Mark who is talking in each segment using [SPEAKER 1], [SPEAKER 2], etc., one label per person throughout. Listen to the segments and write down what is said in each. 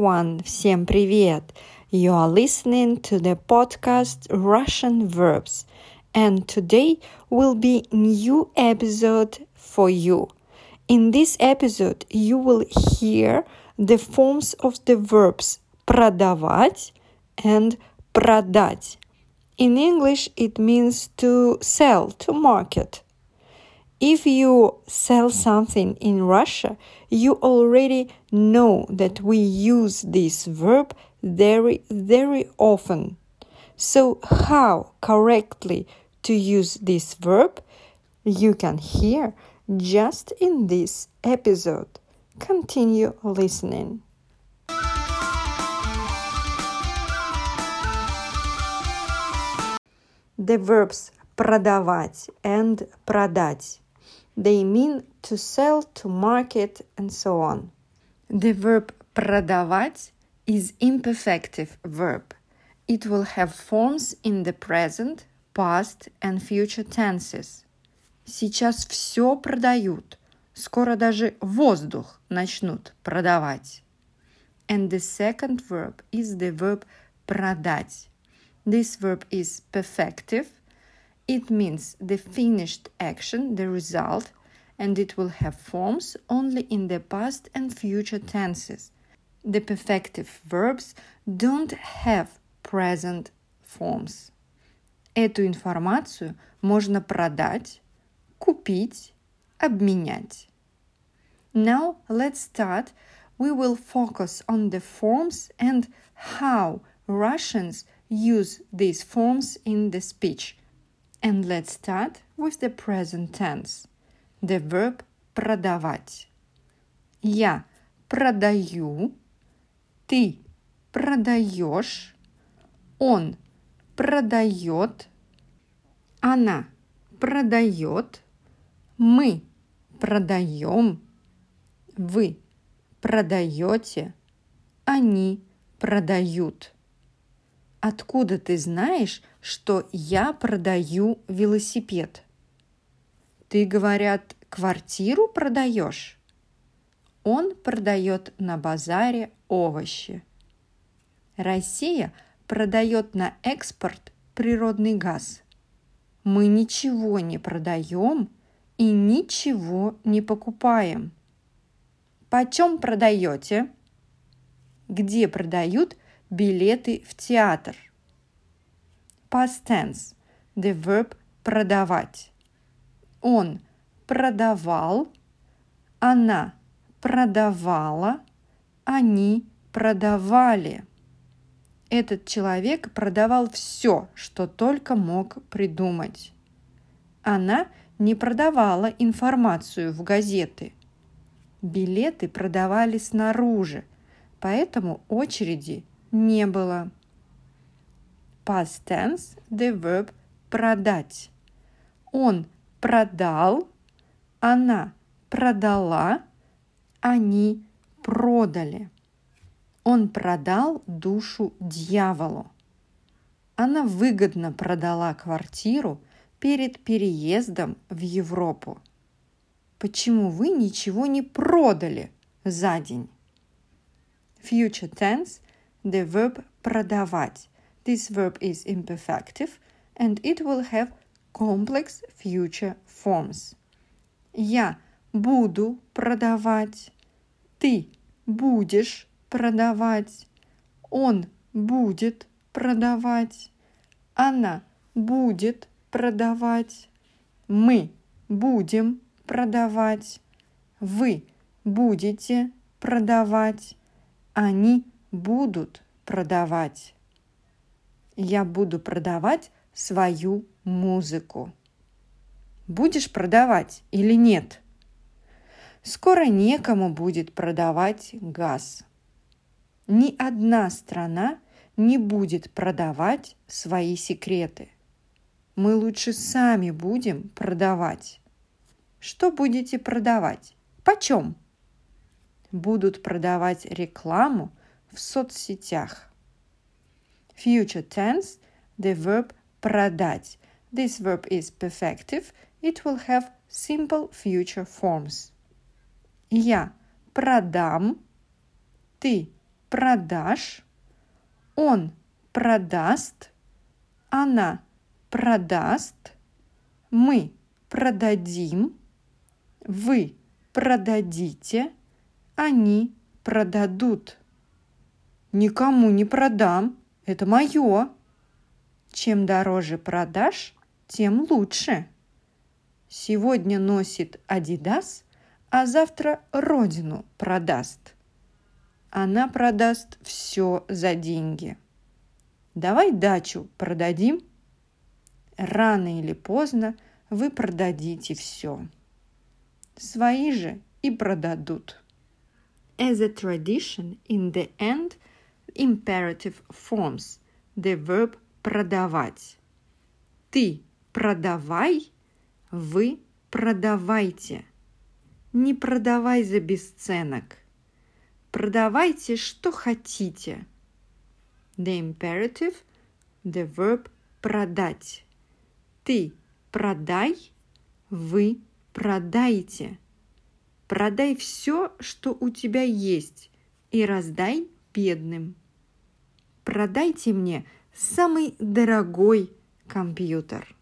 [SPEAKER 1] everyone! Всем привет! You are listening to the podcast Russian Verbs, and today will be new episode for you. In this episode, you will hear the forms of the verbs продавать and продать. In English, it means to sell, to market. If you sell something in Russia, you already know that we use this verb very, very often. So, how correctly to use this verb you can hear just in this episode. Continue listening. The verbs продавать and продать they mean to sell, to market, and so on. The verb продавать is imperfective verb. It will have forms in the present, past and future tenses. Сейчас все продают. Скоро даже воздух начнут продавать. And the second verb is the verb продать. This verb is perfective it means the finished action, the result, and it will have forms only in the past and future tenses. The perfective verbs don't have present forms. Эту информацию можно продать, купить, обменять. Now let's start. We will focus on the forms and how Russians use these forms in the speech. And let's start with the present tense. The verb продавать. Я продаю, ты продаешь, он продает, она продает, мы продаем, вы продаете, они продают. Откуда ты знаешь, что я продаю велосипед? Ты, говорят, квартиру продаешь? Он продает на базаре овощи. Россия продает на экспорт природный газ. Мы ничего не продаем и ничего не покупаем. Почем продаете? Где продают билеты в театр. Past tense. The verb продавать. Он продавал, она продавала, они продавали. Этот человек продавал все, что только мог придумать. Она не продавала информацию в газеты. Билеты продавали снаружи, поэтому очереди не было. Past tense – the verb продать. Он продал, она продала, они продали. Он продал душу дьяволу. Она выгодно продала квартиру перед переездом в Европу. Почему вы ничего не продали за день? Future tense the verb продавать. This verb is imperfective and it will have complex future forms. Я буду продавать. Ты будешь продавать. Он будет продавать. Она будет продавать. Мы будем продавать. Вы будете продавать. Они будут продавать. Я буду продавать свою музыку. Будешь продавать или нет? Скоро некому будет продавать газ. Ни одна страна не будет продавать свои секреты. Мы лучше сами будем продавать. Что будете продавать? Почем? Будут продавать рекламу в соцсетях. Future tense – the verb продать. This verb is perfective. It will have simple future forms. Я продам, ты продашь, он продаст, она продаст, мы продадим, вы продадите, они продадут. Никому не продам, это мое. Чем дороже продашь, тем лучше. Сегодня носит Адидас, а завтра родину продаст. Она продаст все за деньги. Давай дачу продадим. Рано или поздно вы продадите все. Свои же и продадут. As a tradition, in the end, imperative forms the verb продавать. Ты продавай, вы продавайте. Не продавай за бесценок. Продавайте, что хотите. The imperative, the verb продать. Ты продай, вы продайте. Продай все, что у тебя есть, и раздай бедным. Продайте мне самый дорогой компьютер.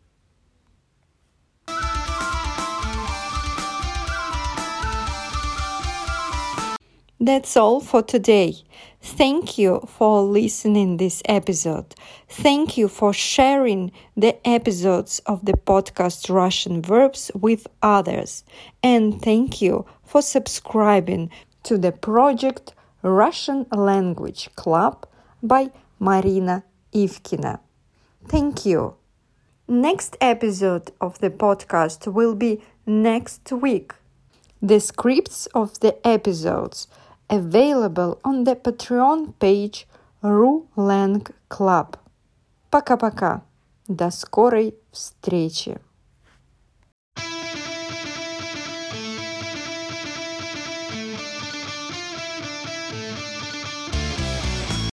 [SPEAKER 1] That's all for today. Thank you for listening this episode. Thank you for sharing the episodes of the podcast Russian Verbs with others. And thank you for subscribing to the project Russian Language Club by Marina Ivkina. Thank you. Next episode of the podcast will be next week. The scripts of the episodes available on the Patreon page RuLang Club. Пока-пока. До скорой встречи.